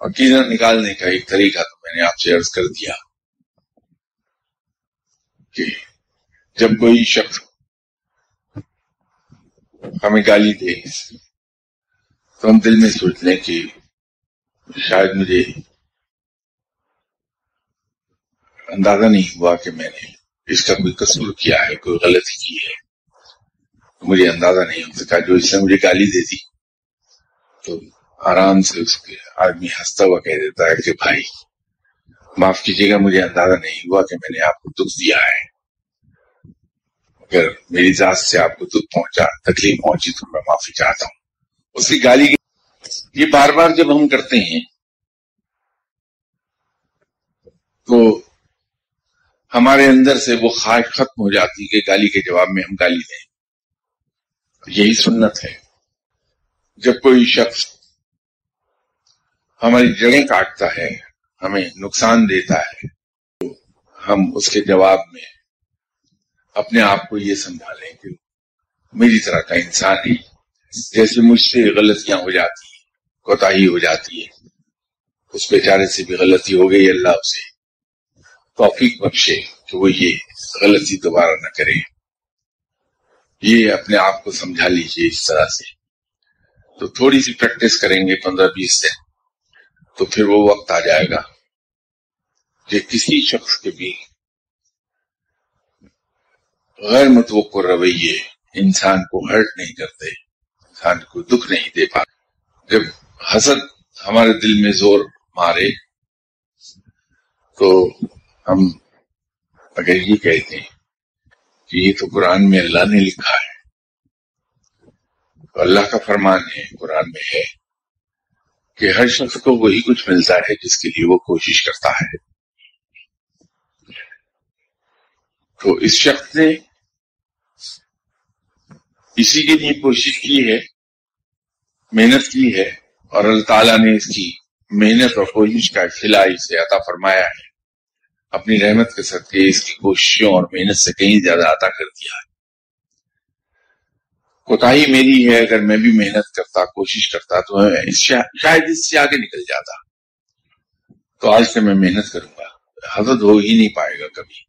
عقیدہ نکالنے کا ایک طریقہ تو میں نے آپ سے عرض کر دیا کہ جب کوئی شخص ہمیں گالی دے تو ہم دل میں سوچ لیں کہ شاید مجھے اندازہ نہیں ہوا کہ میں نے اس کا کوئی قصور کیا ہے، کوئی غلطی کی ہے۔ مجھے اندازہ نہیں ہو سکا جو اس نے مجھے گالی دے دی، تو آرام سے اس کے آدمی ہنستا ہوا کہہ دیتا ہے کہ بھائی، معاف کیجیے گا، مجھے اندازہ نہیں ہوا کہ میں نے آپ کو دکھ دیا ہے۔ اگر میری ذات سے آپ کو دکھ پہنچا، تکلیف پہنچی تو میں معافی چاہتا ہوں۔ اس کی گالی یہ بار بار جب ہم کرتے ہیں، تو ہمارے اندر سے وہ خواہش ختم ہو جاتی کہ گالی کے جواب میں ہم گالی دیں۔ یہی سنت ہے۔ جب کوئی شخص ہماری جڑیں کاٹتا ہے، ہمیں نقصان دیتا ہے، تو ہم اس کے جواب میں اپنے آپ کو یہ سنبھالیں کہ میری طرح کا انسان ہی جیسے مجھ سے غلطیاں ہو جاتی ہیں کوتا ہو جاتی ہے، اس بیچارے سے بھی غلطی ہو گئی، اللہ اسے توفیق بخشے کہ وہ یہ غلطی دوبارہ نہ کرے۔ یہ اپنے آپ کو سمجھا لیجیے اس طرح سے۔ تو تھوڑی سی پریکٹس کریں گے پندرہ بیس دن۔ تو پھر وہ وقت آ جائے گا کہ کسی شخص کے بھی غیر متوقع رویے انسان کو ہرٹ نہیں کرتے، انسان کو دکھ نہیں دے پاتے۔ جب حسد ہمارے دل میں زور مارے تو ہم اگر یہ کہتے ہیں کہ یہ تو قرآن میں اللہ نے لکھا ہے۔ تو اللہ کا فرمان ہے، قرآن میں ہے۔ کہ ہر شخص کو وہی کچھ ملتا ہے جس کے لیے وہ کوشش کرتا ہے۔ تو اس شخص نے اسی کے لیے کوشش کی ہے، محنت کی ہے اور اللہ تعالیٰ نے اس کی محنت اور کوشش کا خلا اسے عطا فرمایا ہے۔ اپنی رحمت کے صدقے اس کی کوششوں اور محنت سے کہیں زیادہ عطا کر دیا ہے۔ کوتا میری ہے، اگر میں بھی محنت کرتا، کوشش کرتا، تو شاید اس سے آگے نکل جاتا۔ تو آج سے میں محنت کروں گا۔ حضرت ہو ہی نہیں پائے گا کبھی۔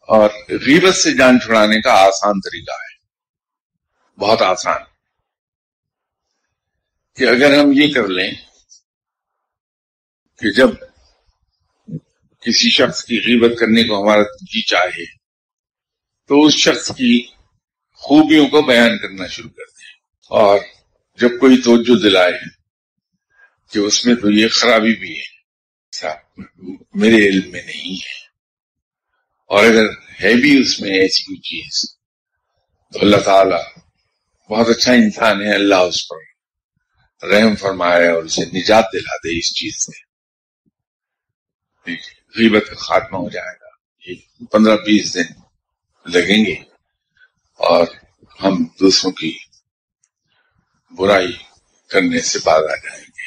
اور غیبت سے جان چھڑانے کا آسان طریقہ ہے۔ بہت آسان۔ کہ اگر ہم یہ کر لیں کہ جب کسی شخص کی غیبت کرنے کو ہمارا جی چاہے، تو اس شخص کی خوبیوں کو بیان کرنا شروع کر دیں اور جب کوئی توجہ دلائے کہ اس میں تو یہ خرابی بھی ہے میرے علم میں نہیں ہے۔ اور اگر ہے بھی اس میں ایسی کوئی چیز، تو اللہ تعالی بہت اچھا انسان ہے، اللہ اس پر رحم فرمائے اور اسے نجات دلا دے اس چیز سے۔ غیبت کا خاتمہ ہو جائے گا۔ یہ پندرہ بیس دن لگیں گے۔ اور ہم دوسروں کی برائی کرنے سے باز آ جائیں گے۔